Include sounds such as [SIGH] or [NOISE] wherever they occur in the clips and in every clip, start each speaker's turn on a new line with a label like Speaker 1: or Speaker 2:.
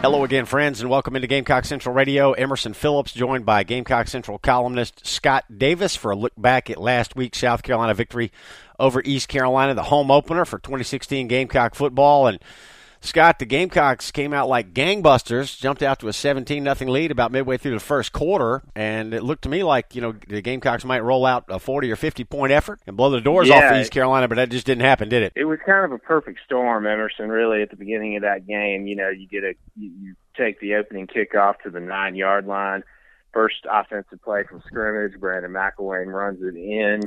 Speaker 1: Hello again, friends, and welcome into Gamecock Central Radio. Emerson Phillips joined by Gamecock Central columnist Scott Davis for a look back at last week's South Carolina victory over East Carolina, the home opener for 2016 Gamecock football. And Scott, the Gamecocks came out like gangbusters, jumped out to a 17 nothing lead about midway through the first quarter, and it looked to me like you know the Gamecocks might roll out a 40 or 50 point effort and blow the doors
Speaker 2: yeah,
Speaker 1: off East Carolina, but that just didn't happen, did it?
Speaker 2: It was kind of a perfect storm, Emerson. Really, at the beginning of that game, you know, you get a you, you take the opening kickoff to the nine yard line. First offensive play from scrimmage, Brandon McIlwain runs it in.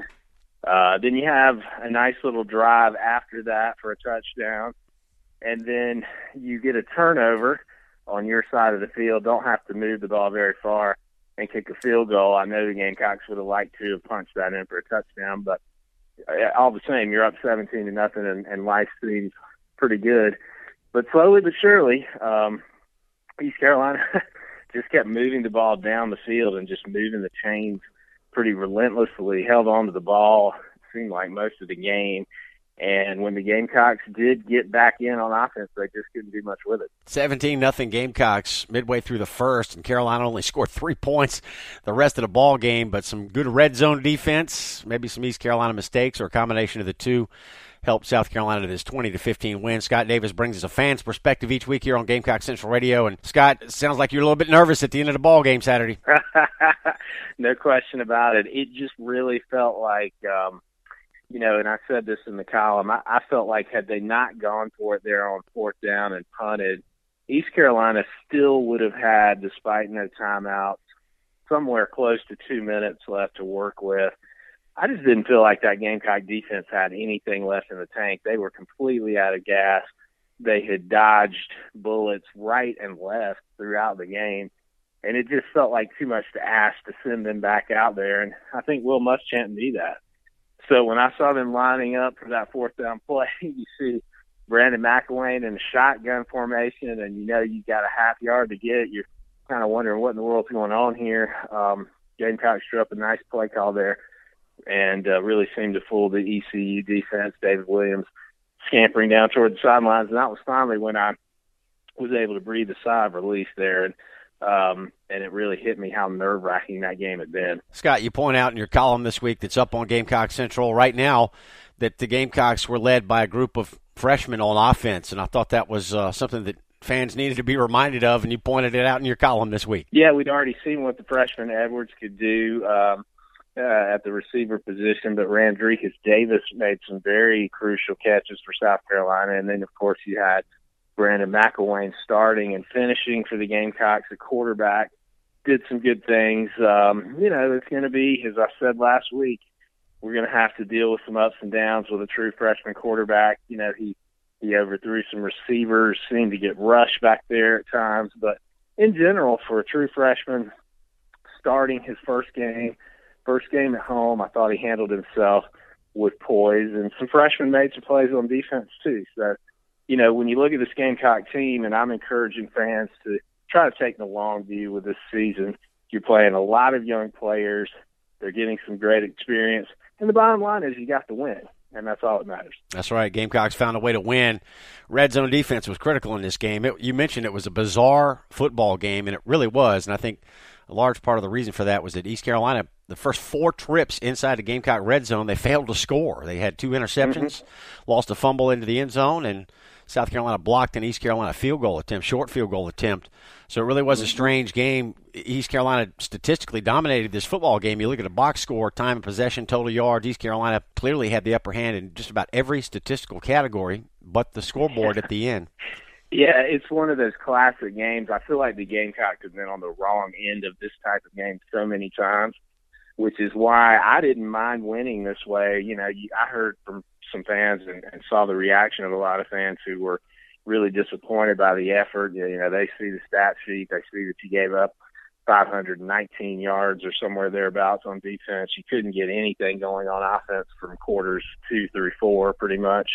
Speaker 2: Uh, then you have a nice little drive after that for a touchdown and then you get a turnover on your side of the field, don't have to move the ball very far and kick a field goal. I know the Gamecocks would have liked to have punched that in for a touchdown, but uh, all the same, you're up 17 to nothing, and, and life seems pretty good. But slowly but surely, um, East Carolina [LAUGHS] just kept moving the ball down the field and just moving the chains pretty relentlessly. Held on to the ball, seemed like most of the game, and when the Gamecocks did get back in on offense, they just couldn't do much with it.
Speaker 1: 17 nothing Gamecocks midway through the first, and Carolina only [LAUGHS] scored three points the rest of the ball game, but some good red zone defense, maybe some East Carolina mistakes, or a combination of the two helped South Carolina to this 20 to 15 win. Scott Davis brings us a fan's perspective each week here on Gamecock Central Radio. And Scott, sounds like you're a little bit nervous at the end of the ball game Saturday. [LAUGHS]
Speaker 2: no question about it. It just really felt like um, you know, and I said this in the column, I, I felt like had they not gone for it there on fourth down and punted, East Carolina still would have had, despite no timeouts, somewhere close to two minutes left to work with. I just didn't feel like that Gamecock defense had anything left in the tank. They were completely out of gas. They had dodged bullets right and left throughout the game. And it just felt like too much to ask to send them back out there. And I think Will Muschamp knew that. So when I saw them lining up for that fourth down play, [LAUGHS] you see Brandon McIlwain in a shotgun formation, and you know you got a half yard to get. You're kind of wondering what in the world's going on here. Um, Gamecocks drew up a nice play call there, and uh, really seemed to fool the ECU defense. David Williams scampering down toward the sidelines, and that was finally when I was able to breathe a sigh of relief there. And um, and it really hit me how nerve wracking that game had been.
Speaker 1: Scott, you point out in your column this week that's up on Gamecock Central right now that the Gamecocks were led by a group of freshmen on offense, and I thought that was uh, something that fans needed to be reminded of, and you pointed it out in your column this week.
Speaker 2: Yeah, we'd already seen what the freshman Edwards could do um, uh, at the receiver position, but Randrecous Davis made some very crucial catches for South Carolina, and then of course you had Brandon McIlwain starting and finishing for the Gamecocks, a quarterback, did some good things. Um, you know, it's going to be, as I said last week, we're going to have to deal with some ups and downs with a true freshman quarterback. You know, he he overthrew some receivers, seemed to get rushed back there at times, but in general, for a true freshman starting his first game, first game at home, I thought he handled himself with poise, and some freshmen made some plays on defense too. So you know, when you look at this Gamecock team, and I'm encouraging fans to try to take the long view with this season. You're playing a lot of young players. They're getting some great experience. And the bottom line is you got to win, and that's all that matters.
Speaker 1: That's right. Gamecocks found a way to win. Red zone defense was critical in this game. It, you mentioned it was a bizarre football game, and it really was. And I think a large part of the reason for that was that East Carolina, the first four trips inside the Gamecock red zone, they failed to score. They had two interceptions, mm-hmm. lost a fumble into the end zone, and South Carolina blocked an East Carolina field goal attempt, short field goal attempt. So it really was a mm-hmm. strange game. East Carolina statistically dominated this football game. You look at a box score, time of possession, total yards. East Carolina clearly had the upper hand in just about every statistical category, but the scoreboard at the end. [LAUGHS]
Speaker 2: Yeah, it's one of those classic games. I feel like the Gamecocks have been on the wrong end of this type of game so many times, which is why I didn't mind winning this way. You know, I heard from some fans and, and saw the reaction of a lot of fans who were really disappointed by the effort. You know, they see the stat sheet, they see that you gave up 519 yards or somewhere thereabouts on defense. You couldn't get anything going on offense from quarters two through four, pretty much.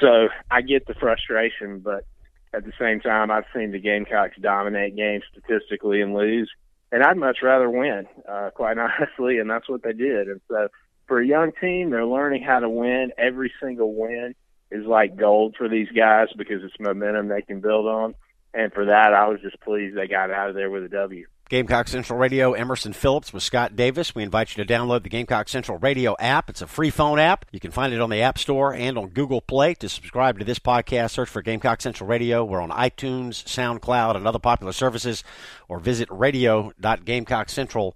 Speaker 2: So I get the frustration, but at the same time, I've seen the Gamecocks dominate games statistically and lose, and I'd much rather win, uh, quite [LAUGHS] honestly, and that's what they did. And so, for a young team, they're learning how to win. Every single win is like gold for these guys because it's momentum they can build on. And for that, I was just pleased they got out of there with a W.
Speaker 1: Gamecock Central Radio, Emerson Phillips with Scott Davis. We invite you to download the Gamecock Central Radio app. It's a free phone app. You can find it on the App Store and on Google Play. To subscribe to this podcast, search for Gamecock Central Radio. We're on iTunes, SoundCloud, and other popular services, or visit radio.gamecockcentral.com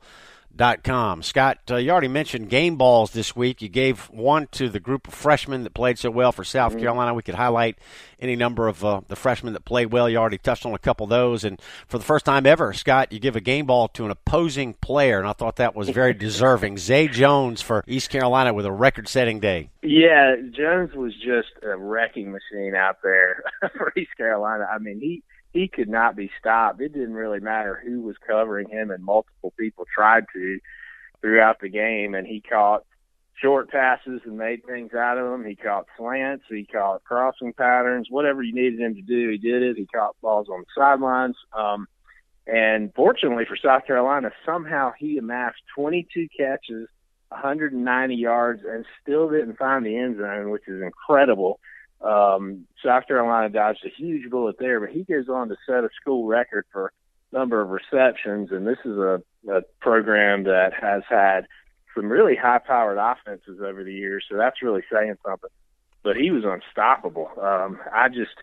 Speaker 1: Com. Scott, uh, you already mentioned game balls this week. You gave one to the group of freshmen that played so well for South mm-hmm. Carolina. We could highlight any number of uh, the freshmen that played well. You already touched on a couple of those. And for the first time ever, Scott, you give a game ball to an opposing player, and I thought that was very [LAUGHS] deserving. Zay Jones for East Carolina with a record setting day.
Speaker 2: Yeah, Jones was just a wrecking machine out there [LAUGHS] for East Carolina. I mean, he he could not be stopped. It didn't really matter who was covering him, and multiple people tried to throughout the game. And he caught short passes and made things out of them. He caught slants. He caught crossing patterns. Whatever you needed him to do, he did it. He caught balls on the sidelines. Um, and fortunately for South Carolina, somehow he amassed 22 catches, 190 yards, and still didn't find the end zone, which is incredible. Um, South Carolina dodged a huge bullet there, but he goes on to set a school record for number of receptions, and this is a, a program that has had some really high-powered offenses over the years, so that's really saying something. But he was unstoppable. Um, I just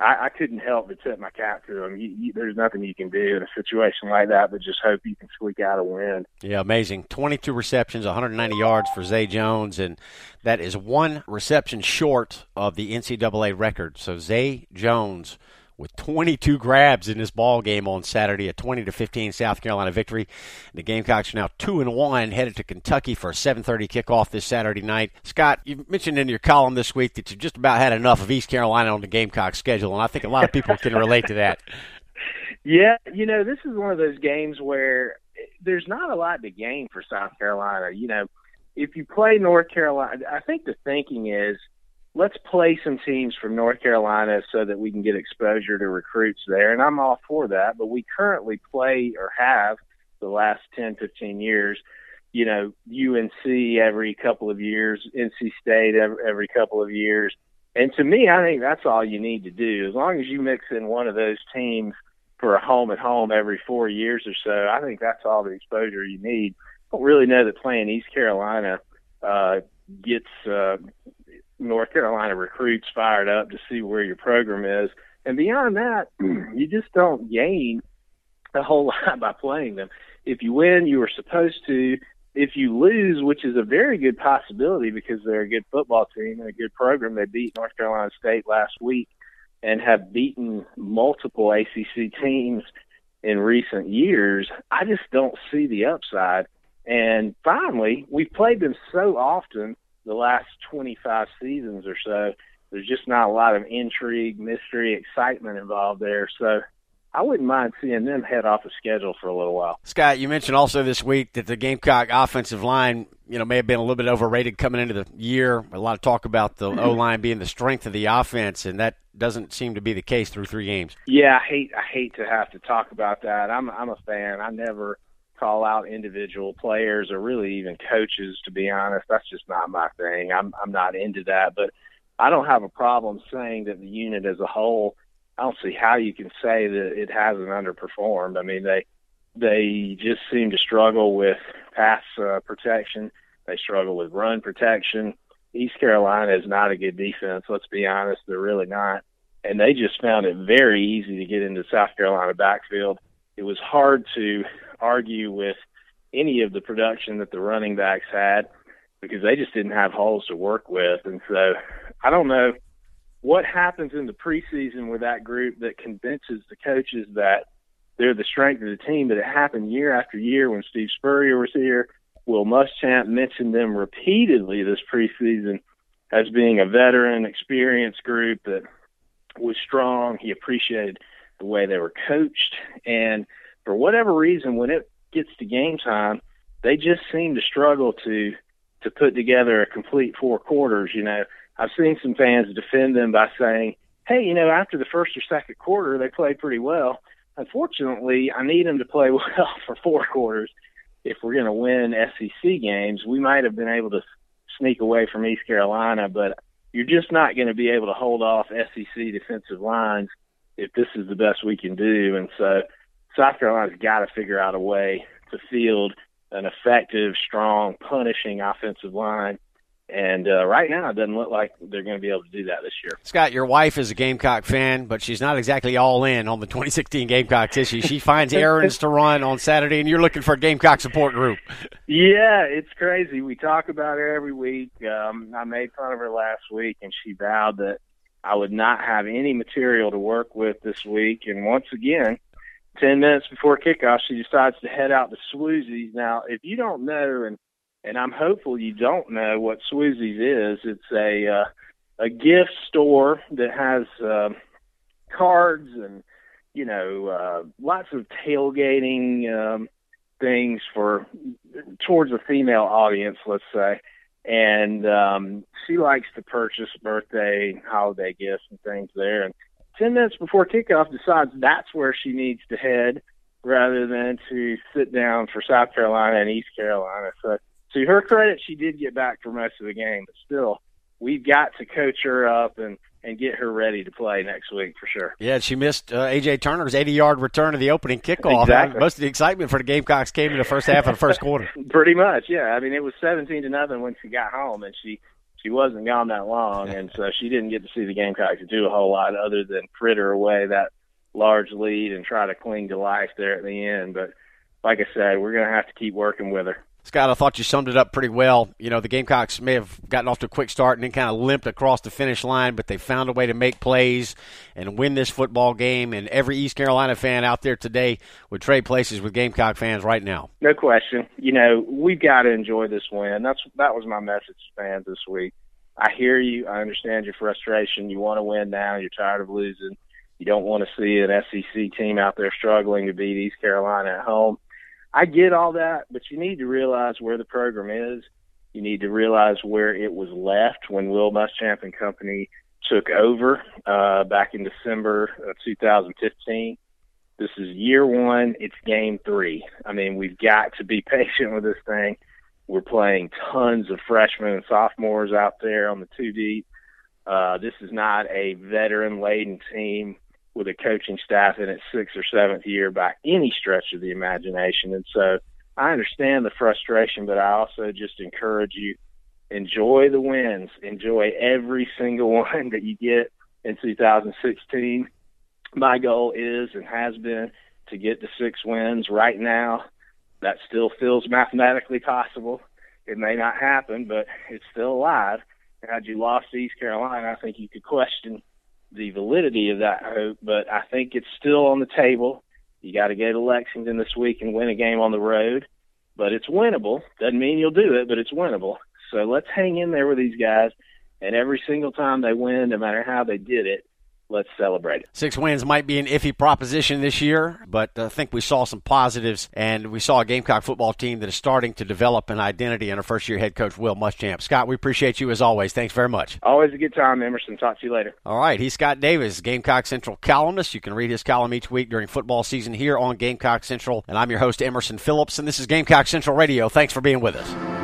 Speaker 2: I, I couldn't help but tip my cap to him. You, you, there's nothing you can do in a situation like that, but just hope you can squeak out a win.
Speaker 1: Yeah, amazing. 22 receptions, 190 yards for Zay Jones, and that is one reception short of the NCAA record. So Zay Jones with 22 grabs in this ball game on Saturday, a 20 to 15 South Carolina victory. The Gamecocks are now two and one, headed to Kentucky for a 7:30 kickoff this Saturday night. Scott, you mentioned in your column this week that you just about had enough of East Carolina on the Gamecock schedule, and I think a lot of people can relate to that. [LAUGHS]
Speaker 2: Yeah, you know, this is one of those games where there's not a lot to gain for South Carolina. You know, if you play North Carolina, I think the thinking is let's play some teams from North Carolina so that we can get exposure to recruits there. And I'm all for that. But we currently play or have the last 10, 15 years, you know, UNC every couple of years, NC State every, couple of years. And to me, I think that's all you need to do. As long as you mix in one of those teams for a home at home every four years or so, I think that's all the exposure you need. I don't really know that playing East Carolina uh, gets uh, North Carolina recruits fired up to see where your program is. And beyond that, hmm. you just don't gain a whole [LAUGHS] lot by playing them. If you win, you were supposed to. If you lose, which is a very good possibility because they're a good football team and a good program, they beat North Carolina State last week and have beaten multiple ACC teams in recent years. I just don't see the upside. And finally, we've played them so often the last 25 seasons or so, there's just not a lot of intrigue, mystery, excitement involved there. So I wouldn't mind seeing them head off the schedule for a little while.
Speaker 1: Scott, you mentioned also this week that the Gamecock offensive line, you know, may have been a little bit overrated coming into the year. A lot of talk about the mm-hmm. O line being the strength of the offense, and that doesn't seem to be the case through three games.
Speaker 2: Yeah, I hate I hate to have to talk about that. I'm I'm a fan. I never call out individual players or really even coaches to be honest. That's just not my thing. I'm i'm not into that but i don't have a problem saying that the unit as a whole i don't see how you can say that it hasn't underperformed. I mean they they just seem to struggle with pass uh, protection. They struggle with run protection. East carolina is not a good defense let's be honest. They're really not. And they just found it very easy to get into south carolina backfield. It was hard to argue with any of the production that the running backs had because they just didn't have holes to work with. And so I don't know what happens in the preseason with that group that convinces the coaches that they're the strength of the team. But it happened year after year when Steve Spurrier was here. Will Muschamp mentioned them repeatedly this preseason as being a veteran, experienced group that was strong. He appreciated the way they were coached, and for whatever reason, when it gets to game time, they just seem to struggle to to put together a complete four quarters. You know, I've seen some fans defend them by saying, "Hey, you know, after the first or second quarter, they played pretty well." Unfortunately, I need them to play [LAUGHS] well for four quarters. If we're going to win SEC games, we might have been able to sneak away from East Carolina, but you're just not going to be able to hold off SEC defensive lines if this is the best we can do. And so South Carolina's got to figure out a way to field an effective, strong, punishing offensive line and uh, right now, it doesn't look like they're going to be able to do that this year.
Speaker 1: Scott, your wife is a Gamecock fan, but she's not exactly all in on the 2016 Gamecocks, is she? She [LAUGHS] finds errands to run on Saturday, and you're looking for a Gamecock support group.
Speaker 2: Yeah, it's crazy. We talk about it every week. Um, I made fun of her last week, and she vowed that I would not have any material to work with this week. And once again, 10 minutes before kickoff, she decides to head out to Swoozie's. Now, if you don't know, and and I'm hopeful you don't know what Swoozie's is. It's a uh, a gift store that has uh, cards and you know uh, lots of tailgating um, things for towards a female audience, let's say. And um, she likes to purchase birthday, holiday gifts, and things there. And ten minutes before kickoff, decides that's where she needs to head rather than to sit down for South Carolina and East Carolina. So to her credit, she did get back for most of the game, but still, we've got to coach her up and and get her ready to play next week for sure.
Speaker 1: Yeah, she missed uh, AJ Turner's 80-yard return of the opening kickoff.
Speaker 2: Exactly.
Speaker 1: Most of the excitement for the Gamecocks came in the first half of the first quarter. [LAUGHS]
Speaker 2: Pretty much, yeah. I mean, it was 17 to nothing when she got home, and she she wasn't gone that long, and so she didn't get to see the Gamecocks do a whole lot other than fritter away that large lead and try to cling to life there at the end. But like I said, we're going to have to keep working with her.
Speaker 1: Scott, I thought you summed it up pretty well. You know, the Gamecocks may have gotten off to a quick start and then kind of limped across the finish line, but they found a way to make plays and win this football game. And every East Carolina fan out there today would trade places with Gamecock fans right now.
Speaker 2: No question. You know, we've got to enjoy this win. That's that was my message to fans this week. I hear you. I understand your frustration. You want to win now. You're tired of losing. You don't want to see an SEC team out there struggling to beat East Carolina at home I get all that, but you need to realize where the program is. You need to realize where it was left when Will Muschamp and company took over uh, back in December of 2015. This is year one. It's game three. I mean, we've got to be [LAUGHS] patient with this thing. We're playing tons of freshmen and sophomores out there on the two deep. Uh, this is not a veteran laden team with a coaching staff in its sixth or seventh year by any stretch of the imagination. And so I understand the frustration, but I also just encourage you enjoy the wins, enjoy every single [LAUGHS] one that you get in 2016. My goal is and has been to get to six wins right now. That still feels mathematically possible. It may not happen, but it's still alive. And had you lost East Carolina, I think you could question the validity of that hope, but I think it's still on the table. You got to go to Lexington this week and win a game on the road, but it's winnable. Doesn't mean you'll do it, but it's winnable. So let's hang in there with these guys. And every single time they win, no matter how they did it, let's celebrate it.
Speaker 1: Six wins might be an iffy proposition this year, but I think we saw some positives, and we saw a Gamecock football team that is starting to develop an identity under first year head coach Will Muschamp. Scott, we appreciate you as always. Thanks very much.
Speaker 2: Always a good time, Emerson. Talk to you later.
Speaker 1: All right. He's Scott Davis, Gamecock Central columnist. You can read his column each week during football season here on Gamecock Central. And I'm your host, Emerson Phillips, and this is Gamecock Central Radio. Thanks for being with us.